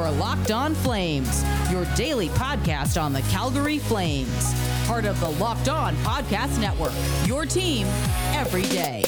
You're Locked On Flames, your daily podcast on the Calgary Flames. Part of the Locked On Podcast Network, your team every day.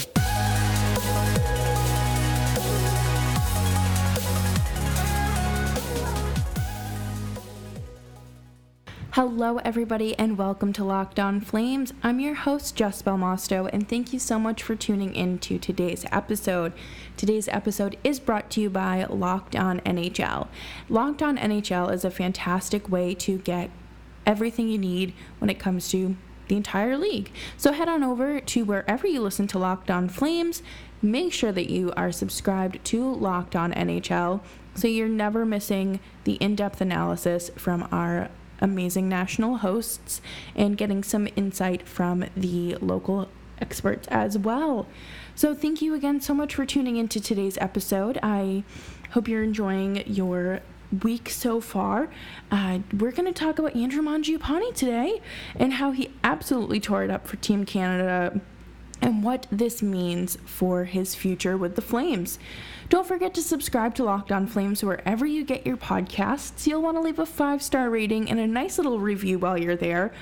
Hello, everybody, and welcome to Locked On Flames. I'm your host, Jess Belmosto, and thank you so much for tuning in to today's episode. Today's episode is brought to you by Locked On NHL. Locked On NHL is a fantastic way to get everything you need when it comes to the entire league. So head on over to wherever you listen to Locked On Flames. Make sure that you are subscribed to Locked On NHL so you're never missing the in depth analysis from our amazing national hosts and getting some insight from the local experts as well. So, thank you again so much for tuning into today's episode. I hope you're enjoying your week so far. Uh, we're going to talk about Andrew Mangiapane today and how he absolutely tore it up for Team Canada and what this means for his future with the Flames. Don't forget to subscribe to Locked On Flames wherever you get your podcasts. You'll want to leave a five star rating and a nice little review while you're there.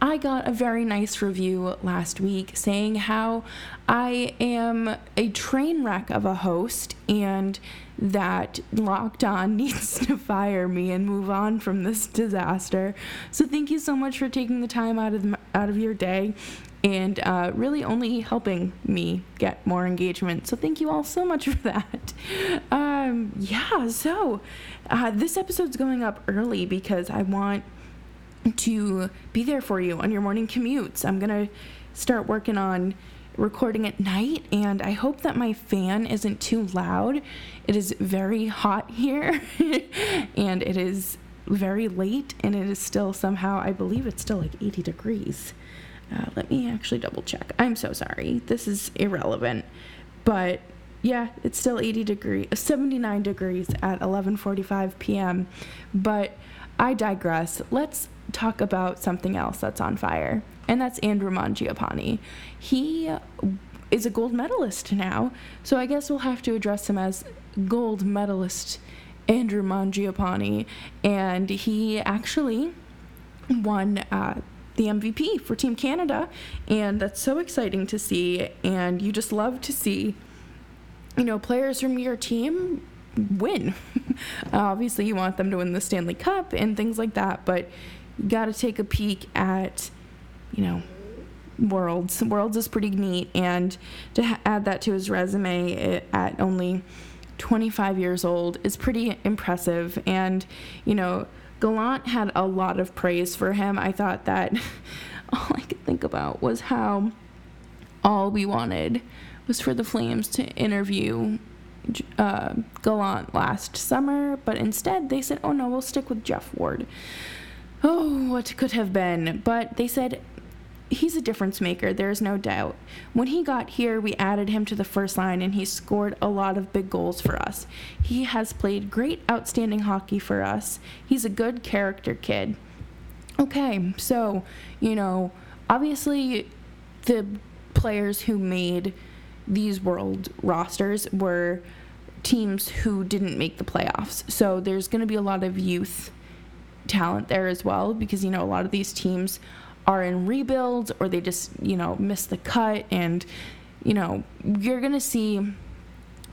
I got a very nice review last week saying how I am a train wreck of a host and that Locked On needs to fire me and move on from this disaster. So thank you so much for taking the time out of out of your day and uh, really only helping me get more engagement. So thank you all so much for that. Um, yeah, so uh, this episode's going up early because I want to be there for you on your morning commutes. I'm going to start working on recording at night and I hope that my fan isn't too loud. It is very hot here and it is very late and it is still somehow I believe it's still like 80 degrees. Uh, let me actually double check. I'm so sorry. This is irrelevant. But yeah, it's still 80 degrees, 79 degrees at 11:45 p.m. But I digress. Let's talk about something else that's on fire, and that's Andrew Mangiapane. He is a gold medalist now, so I guess we'll have to address him as gold medalist Andrew Mangiapane, and he actually won uh, the MVP for Team Canada, and that's so exciting to see. And you just love to see, you know, players from your team win. Uh, obviously, you want them to win the Stanley Cup and things like that, but you got to take a peek at, you know, Worlds. Worlds is pretty neat, and to ha- add that to his resume eh, at only 25 years old is pretty impressive. And, you know, Gallant had a lot of praise for him. I thought that all I could think about was how all we wanted was for the Flames to interview uh, Gallant last summer, but instead they said, oh no, we'll stick with Geoff Ward. Oh, what could have been? But they said, he's a difference maker, there's no doubt. When he got here, we added him to the first line and he scored a lot of big goals for us. He has played great, outstanding hockey for us. He's a good character kid. Okay, so, you know, obviously the players who made these world rosters were teams who didn't make the playoffs. So there's going to be a lot of youth talent there as well because, you know, a lot of these teams are in rebuilds or they just, you know, miss the cut. And, you know, you're going to see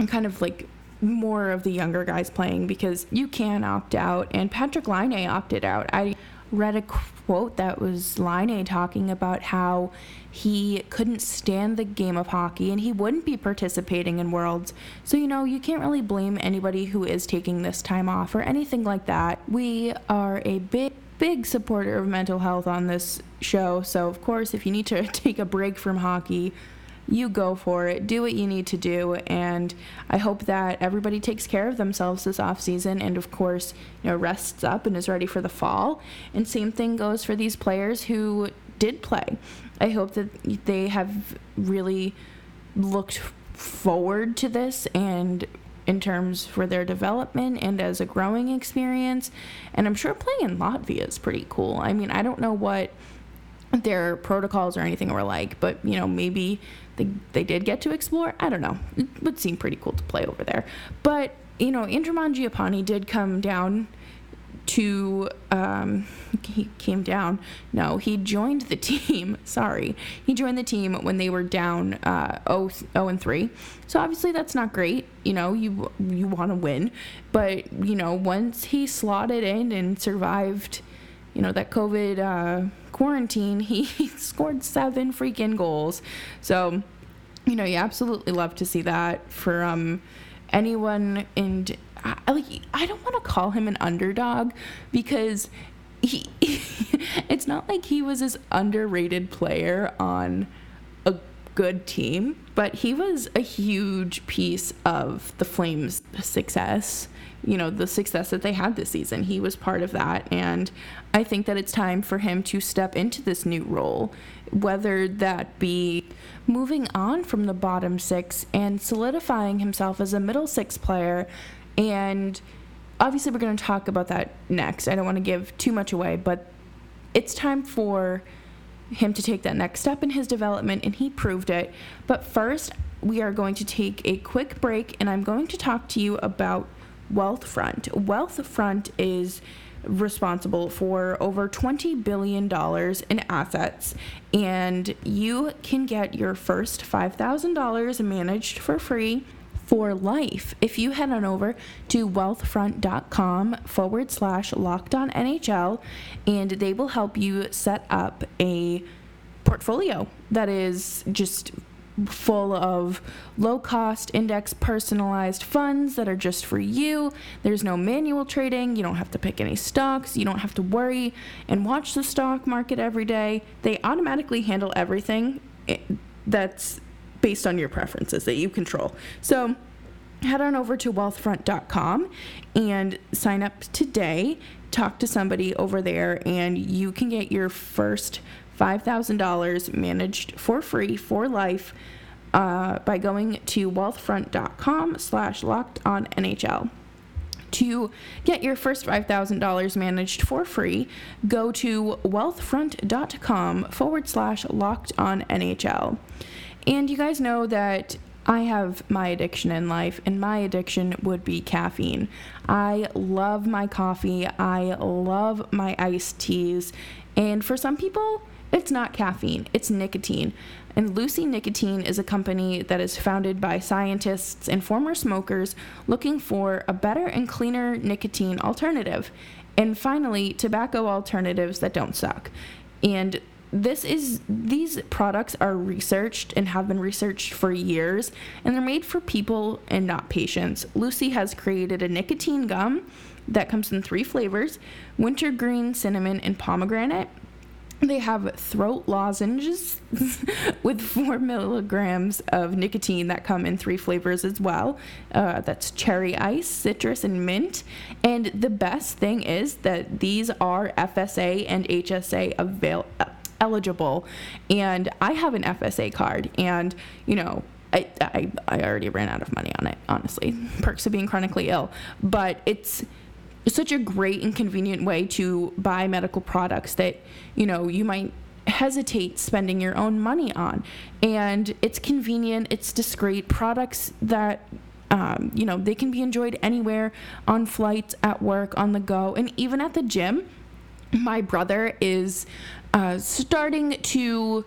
kind of like more of the younger guys playing because you can opt out. And Patrick Laine opted out. I read a quote that was Laine talking about how he couldn't stand the game of hockey and he wouldn't be participating in Worlds. So, you know, you can't really blame anybody who is taking this time off or anything like that. We are a big big supporter of mental health on this show. So, of course, if you need to take a break from hockey, you go for it. Do what you need to do. And I hope that everybody takes care of themselves this off season and, of course, you know, rests up and is ready for the fall. And same thing goes for these players who did play. I hope that they have really looked forward to this and in terms for their development and as a growing experience. And I'm sure playing in Latvia is pretty cool. I mean, I don't know what their protocols or anything were like, but you know, maybe they, they did get to explore. I don't know. It would seem pretty cool to play over there. But, you know, Andrew Mangiapane did come down to um, he came down. No, he joined the team. Sorry, he joined the team when they were down uh, 0, 0 and three. So obviously that's not great. You know, you you want to win, but you know once he slotted in and survived, you know that COVID uh, quarantine, he scored seven freaking goals. So you know you absolutely love to see that from anyone and I, like I don't want to call him an underdog because he it's not like he was this underrated player on a good team, but he was a huge piece of the Flames' success. You know, the success that they had this season. He was part of that. And I think that it's time for him to step into this new role, whether that be moving on from the bottom six and solidifying himself as a middle six player and obviously, we're going to talk about that next. I don't want to give too much away, but it's time for him to take that next step in his development, and he proved it. But first, we are going to take a quick break, and I'm going to talk to you about Wealthfront. Wealthfront is responsible for over $20 billion in assets, and you can get your first $5,000 managed for free for life. If you head on over to wealthfront.com forward slash locked on NHL, and they will help you set up a portfolio that is just full of low cost index personalized funds that are just for you. There's no manual trading. You don't have to pick any stocks. You don't have to worry and watch the stock market every day. They automatically handle everything eh, that's based on your preferences that you control. So head on over to wealthfront.com and sign up today. Talk to somebody over there, and you can get your first $5,000 managed for free for life uh, by going to wealthfront.com slash locked on NHL. To get your first $5,000 managed for free, go to wealthfront.com forward slash locked on NHL. And you guys know that I have my addiction in life, and my addiction would be caffeine. I love my coffee, I love my iced teas, and for some people, it's not caffeine, it's nicotine. And Lucy Nicotine is a company that is founded by scientists and former smokers looking for a better and cleaner nicotine alternative. And finally, tobacco alternatives that don't suck. And this is these products are researched and have been researched for years and they're made for people and not patients. Lucy has created a nicotine gum that comes in three flavors wintergreen, cinnamon, and pomegranate. They have throat lozenges with four milligrams of nicotine that come in three flavors as well. Uh, that's cherry ice, citrus, and mint. And the best thing is that these are FSA and HSA available eligible. And I have an FSA card, and you know, I, I, I already ran out of money on it, honestly. Perks of being chronically ill. But it's such a great and convenient way to buy medical products that, you know, you might hesitate spending your own money on. And it's convenient, it's discreet products that um, you know, they can be enjoyed anywhere on flights, at work, on the go, and even at the gym. My brother is uh, starting to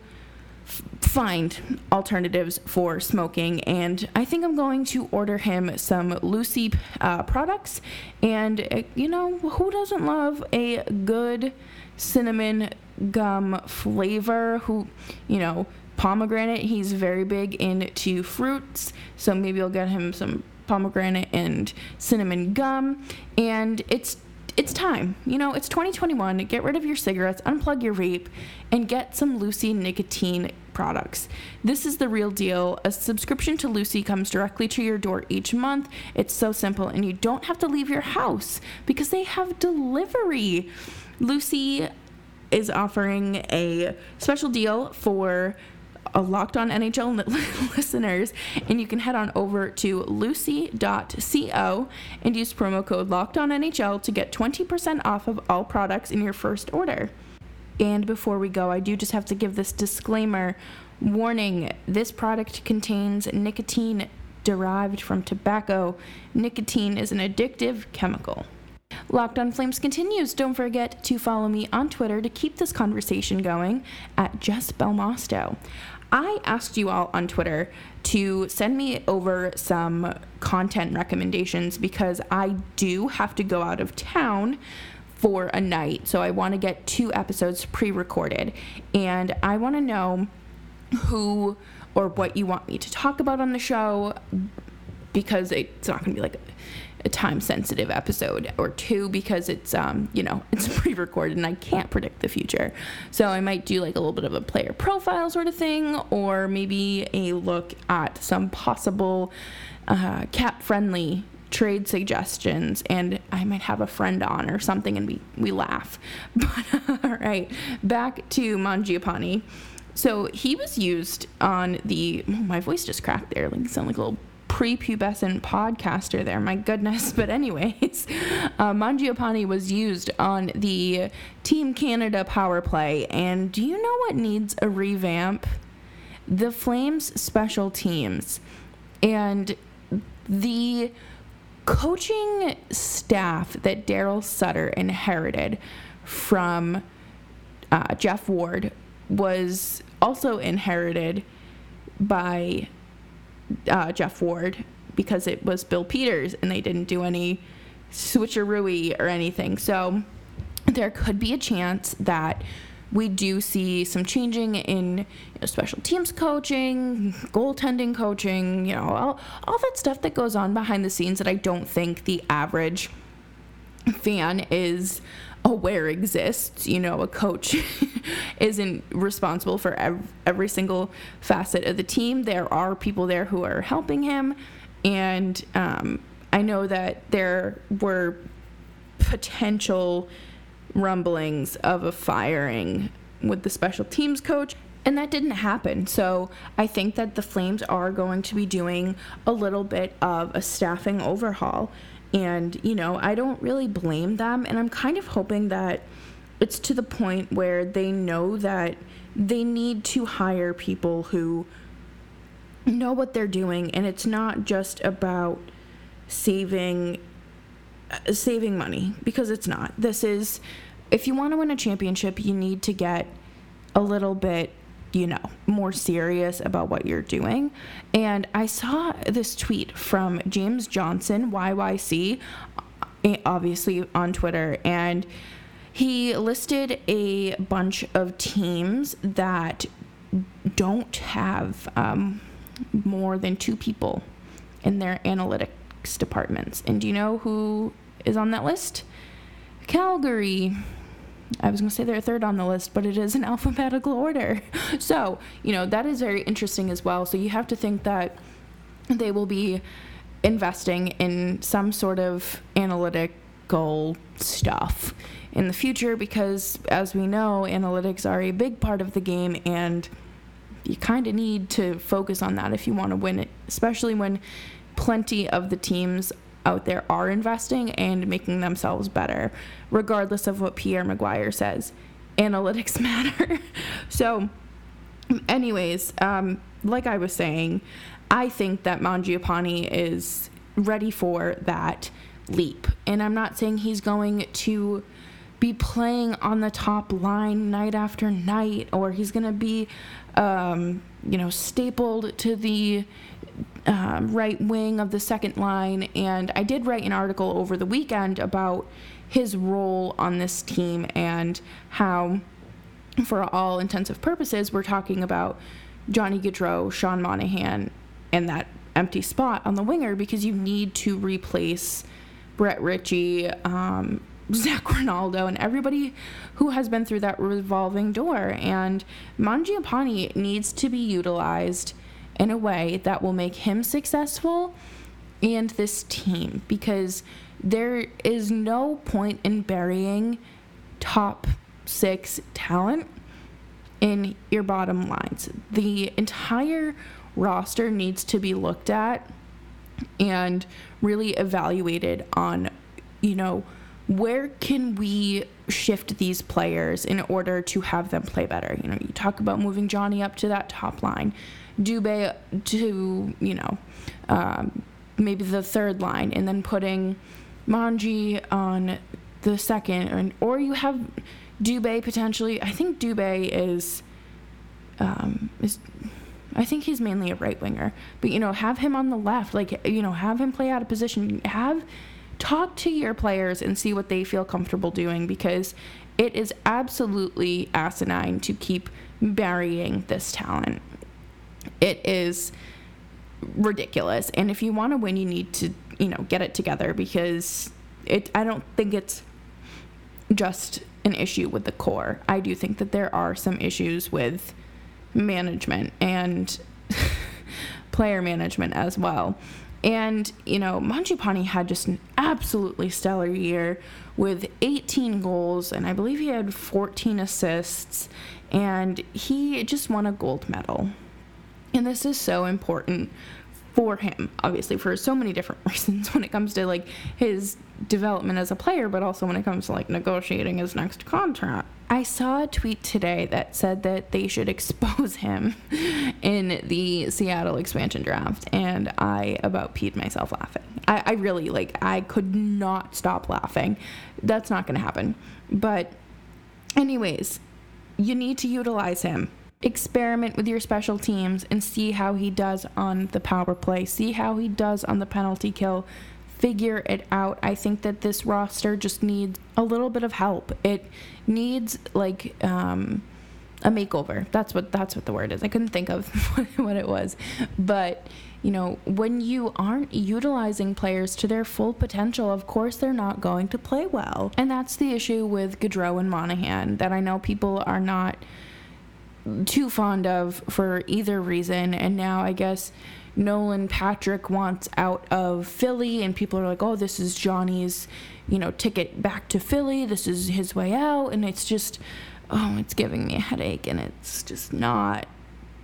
f- find alternatives for smoking, and I think I'm going to order him some Lucy uh, products. And uh, you know, who doesn't love a good cinnamon gum flavor? Who, you know, pomegranate. He's very big into fruits, so maybe I'll get him some pomegranate and cinnamon gum. And it's it's time. You know, it's 2021. Get rid of your cigarettes, unplug your vape, and get some Lucy nicotine products. This is the real deal. A subscription to Lucy comes directly to your door each month. It's so simple, and you don't have to leave your house because they have delivery. Lucy is offering a special deal for Locked On NHL listeners, and you can head on over to lucy.co and use promo code Locked On NHL to get 20% off of all products in your first order. And before we go, I do just have to give this disclaimer warning this product contains nicotine derived from tobacco. Nicotine is an addictive chemical. Locked on Flames continues. Don't forget to follow me on Twitter to keep this conversation going at Jess Belmosto. I asked you all on Twitter to send me over some content recommendations because I do have to go out of town for a night. So I want to get two episodes pre recorded. And I want to know who or what you want me to talk about on the show because it's not going to be like a time sensitive episode or two because it's um you know it's pre-recorded and I can't predict the future. So I might do like a little bit of a player profile sort of thing or maybe a look at some possible uh, cap friendly trade suggestions and I might have a friend on or something and we we laugh. But all right, back to Mangiapane. So he was used on the oh, my voice just cracked there like sound like a little prepubescent podcaster there. My goodness. But, anyways, uh, Mangiapane was used on the Team Canada power play. And do you know what needs a revamp? The Flames special teams. And the coaching staff that Daryl Sutter inherited from uh, Geoff Ward was also inherited by uh, Geoff Ward because it was Bill Peters and they didn't do any switcheroo or anything. So there could be a chance that we do see some changing in you know, special teams coaching, goaltending coaching, you know, all, all that stuff that goes on behind the scenes that I don't think the average fan is aware exists. You know, a coach isn't responsible for every, single facet of the team. There are people there who are helping him. And um, I know that there were potential rumblings of a firing with the special teams coach. And that didn't happen. So I think that the Flames are going to be doing a little bit of a staffing overhaul. And, you know, I don't really blame them. And I'm kind of hoping that it's to the point where they know that they need to hire people who know what they're doing. And it's not just about saving uh, saving money because it's not. This is if you want to win a championship, you need to get a little bit you know, more serious about what you're doing. And I saw this tweet from James Johnson, YYC, eh, obviously on Twitter, and he listed a bunch of teams that don't have um, more than two people in their analytics departments. And do you know who is on that list? Calgary, I was going to say they're third on the list, but it is in alphabetical order. So, you know, that is very interesting as well. So you have to think that they will be investing in some sort of analytical stuff in the future because, as we know, analytics are a big part of the game and you kind of need to focus on that if you want to win it, especially when plenty of the teams out there are investing and making themselves better, regardless of what Pierre McGuire says. Analytics matter. so, anyways, um, like I was saying, I think that Mangiapane is ready for that leap. And I'm not saying he's going to be playing on the top line night after night or he's going to be, um, you know, stapled to the um, right wing of the second line. And I did write an article over the weekend about his role on this team and how, for all intensive purposes, we're talking about Johnny Gaudreau, Sean Monahan, and that empty spot on the winger because you need to replace Brett Ritchie, um, Zac Rinaldo, and everybody who has been through that revolving door. And Mangiapane needs to be utilized in a way that will make him successful and this team because there is no point in burying top six talent in your bottom lines. The entire roster needs to be looked at and really evaluated on, you know, where can we shift these players in order to have them play better? You know, you talk about moving Johnny up to that top line, Dubé to, you know, um, maybe the third line, and then putting Manji on the second, or, or you have Dubé potentially. I think Dubé is, um, is I think he's mainly a right winger, but you know, have him on the left, like you know, have him play out of position, have talk to your players and see what they feel comfortable doing because it is absolutely asinine to keep burying this talent. It is ridiculous. And if you want to win, you need to, you know, get it together because it I don't think it's just an issue with the core. I do think that there are some issues with management and player management as well. And, you know, Mangiapane had just an absolutely stellar year with 18 goals, and I believe he had 14 assists, and he just won a gold medal. And this is so important for him, obviously, for so many different reasons when it comes to like his development as a player, but also when it comes to like negotiating his next contract. I saw a tweet today that said that they should expose him in the Seattle expansion draft, and I about peed myself laughing. I, I really like, I could not stop laughing. That's not going to happen. But, anyways, you need to utilize him experiment with your special teams and see how he does on the power play, see how he does on the penalty kill. Figure it out. I think that this roster just needs a little bit of help. It needs like um, a makeover. That's what that's what the word is. I couldn't think of what it was, but you know, when you aren't utilizing players to their full potential, of course they're not going to play well. And that's the issue with Gaudreau and Monahan that I know people are not too fond of for either reason. And now I guess Nolan Patrick wants out of Philly, and people are like, oh, this is Johnny's, you know, ticket back to Philly. This is his way out. And it's just, oh, it's giving me a headache, and it's just not.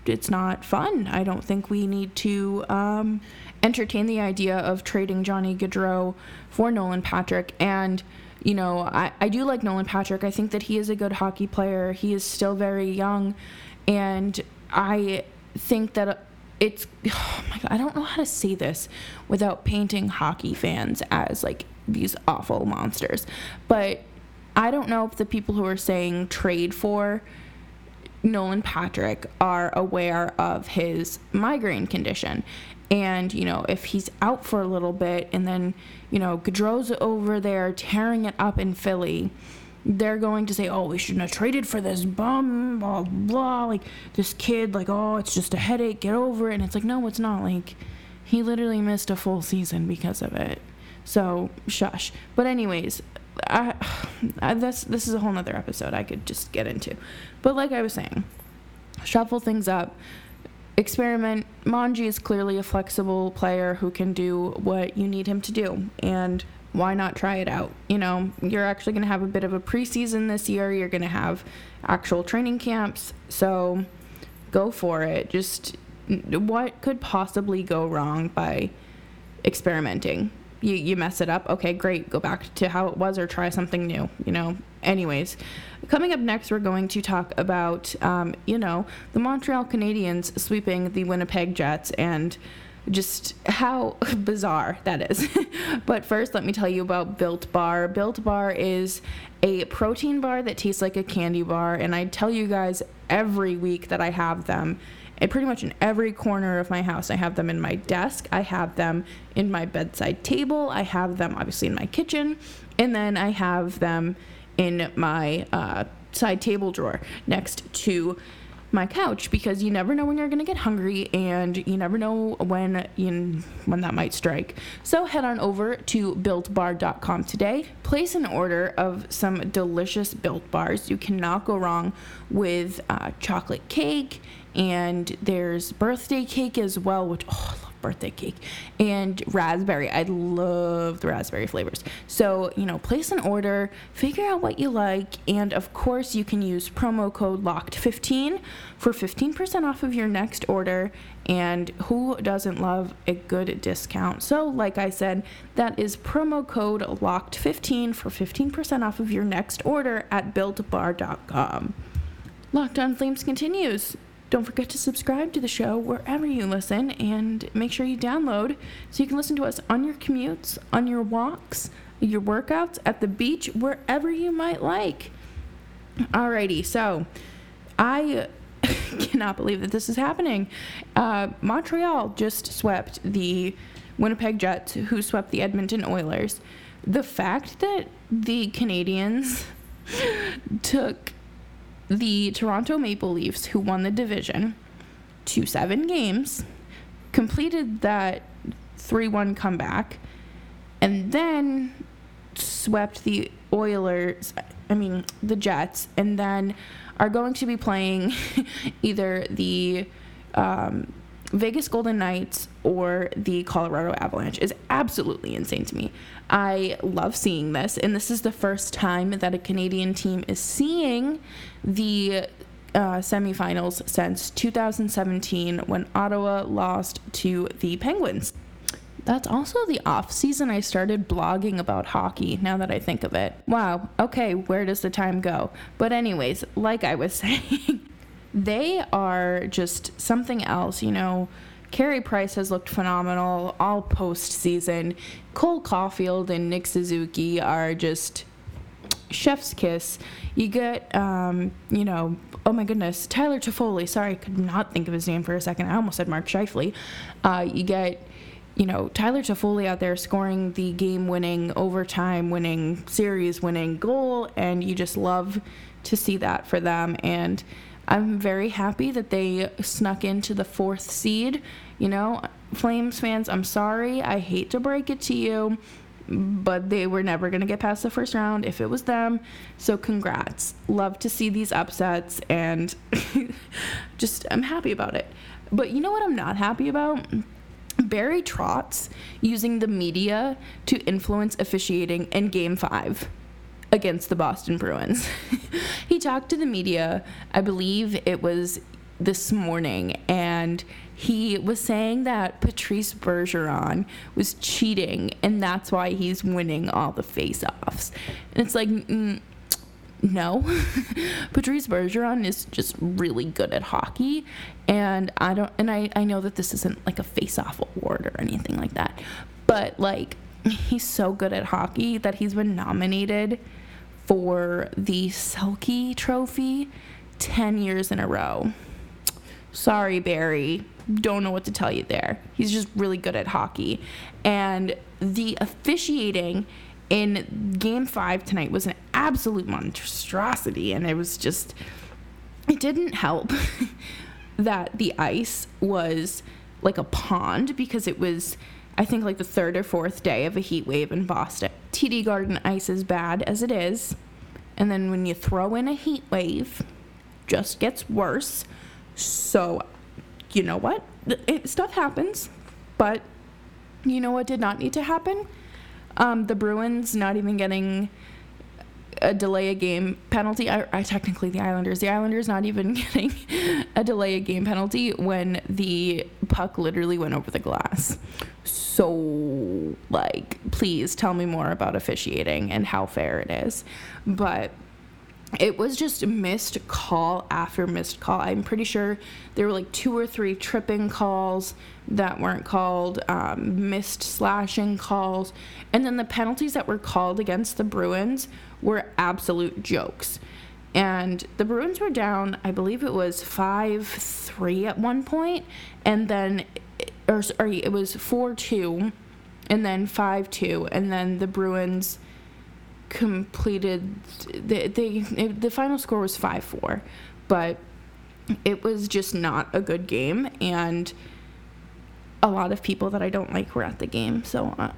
It's not fun. I don't think we need to um, entertain the idea of trading Johnny Gaudreau for Nolan Patrick. And you know, I, I do like Nolan Patrick. I think that he is a good hockey player. He is still very young. And I think that it's, oh my God, I don't know how to say this without painting hockey fans as like these awful monsters. But I don't know if the people who are saying trade for Nolan Patrick are aware of his migraine condition. And, you know, if he's out for a little bit and then, you know, Gaudreau's over there tearing it up in Philly, they're going to say, oh, we shouldn't have traded for this bum, blah, blah. Like, this kid, like, oh, it's just a headache, get over it. And it's like, no, it's not. Like, he literally missed a full season because of it. So, shush. But, anyways, I, I, this, this is a whole nother episode I could just get into. But, like I was saying, shuffle things up experiment. Manji is clearly a flexible player who can do what you need him to do. And why not try it out? You know, you're actually going to have a bit of a preseason this year. You're going to have actual training camps. So go for it. Just what could possibly go wrong by experimenting? You, you mess it up. Okay, great. Go back to how it was or try something new. You know, anyways. Coming up next, we're going to talk about, um, you know, the Montreal Canadiens sweeping the Winnipeg Jets and just how bizarre that is. but first, let me tell you about Built Bar. Built Bar is a protein bar that tastes like a candy bar, and I tell you guys every week that I have them. And pretty much in every corner of my house, I have them in my desk, I have them in my bedside table, I have them obviously in my kitchen, and then I have them in my uh, side table drawer next to my couch because you never know when you're going to get hungry and you never know when you, when that might strike. So head on over to builtbar.com today. Place an order of some delicious built bars. You cannot go wrong with uh, chocolate cake and there's birthday cake as well, which oh, birthday cake and raspberry. I love the raspberry flavors. So, you know, place an order, figure out what you like, and of course, you can use promo code LOCKED15 for 15% off of your next order. And who doesn't love a good discount? So, like I said, that is promo code LOCKED15 for 15% off of your next order at builtbar.com. Locked on Flames continues. Don't forget to subscribe to the show wherever you listen and make sure you download so you can listen to us on your commutes, on your walks, your workouts, at the beach, wherever you might like. Alrighty, so I cannot believe that this is happening. Uh, Montreal just swept the Winnipeg Jets, who swept the Edmonton Oilers. The fact that the Canadiens took the Toronto Maple Leafs, who won the division, to seven games, completed that 3 1 comeback, and then swept the Oilers, I mean, the Jets, and then are going to be playing either the um, Vegas Golden Knights or the Colorado Avalanche is absolutely insane to me. I love seeing this, and this is the first time that a Canadian team is seeing the uh, semifinals since 2017 when Ottawa lost to the Penguins. That's also the off season I started blogging about hockey now that I think of it. Wow, okay, where does the time go? But, anyways, like I was saying, they are just something else, you know. Carey Price has looked phenomenal all postseason. Cole Caufield and Nick Suzuki are just chef's kiss. You get, um, you know, oh my goodness, Tyler Toffoli. Sorry, I could not think of his name for a second. I almost said Mark Scheifele. Uh, you get, you know, Tyler Toffoli out there scoring the game winning, overtime winning, series winning goal, and you just love to see that for them. And I'm very happy that they snuck into the fourth seed. You know, Flames fans, I'm sorry. I hate to break it to you, but they were never going to get past the first round if it was them. So, congrats. Love to see these upsets, and just I'm happy about it. But you know what I'm not happy about? Barry Trotz using the media to influence officiating in game five against the Boston Bruins. he talked to the media, I believe it was this morning, and he was saying that Patrice Bergeron was cheating, and that's why he's winning all the face-offs. And it's like, mm, no. Patrice Bergeron is just really good at hockey, and I don't, and I, I know that this isn't like a face-off award or anything like that, but like he's so good at hockey that he's been nominated for the Selke Trophy 10 years in a row. Sorry, Barry. Don't know what to tell you there. He's just really good at hockey. And the officiating in game five tonight was an absolute monstrosity. And it was just, it didn't help that the ice was like a pond because it was I think like the third or fourth day of a heat wave in Boston. TD Garden ice is bad as it is. And then when you throw in a heat wave, just gets worse. So, you know what? It, stuff happens. But you know what did not need to happen? Um, the Bruins not even getting a delay a game penalty. I, I, technically the Islanders. The Islanders not even getting a delay a game penalty when the puck literally went over the glass. So, like, please tell me more about officiating and how fair it is. But it was just missed call after missed call. I'm pretty sure there were like two or three tripping calls that weren't called, um, missed slashing calls, and then the penalties that were called against the Bruins were absolute jokes. And the Bruins were down, I believe it was 5 3 at one point, and then, or sorry, it was 4 2, and then 5 2, and then the Bruins completed they, they the final score was 5-4 but it was just not a good game and a lot of people that I don't like were at the game so uh,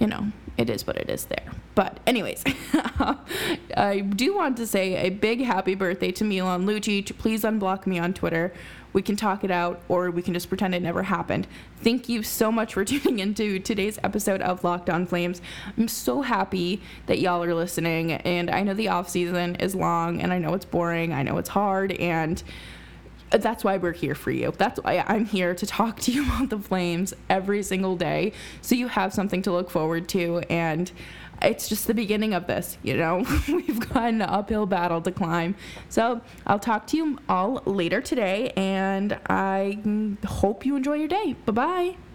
you know, it is what it is there. But, anyways, I do want to say a big happy birthday to Milan Lucic. Please unblock me on Twitter. We can talk it out, or we can just pretend it never happened. Thank you so much for tuning into today's episode of Locked On Flames. I'm so happy that y'all are listening, and I know the off season is long, and I know it's boring, I know it's hard, and that's why we're here for you. That's why I'm here to talk to you about the Flames every single day so you have something to look forward to. And it's just the beginning of this, you know? We've got an uphill battle to climb. So I'll talk to you all later today, and I hope you enjoy your day. Bye bye.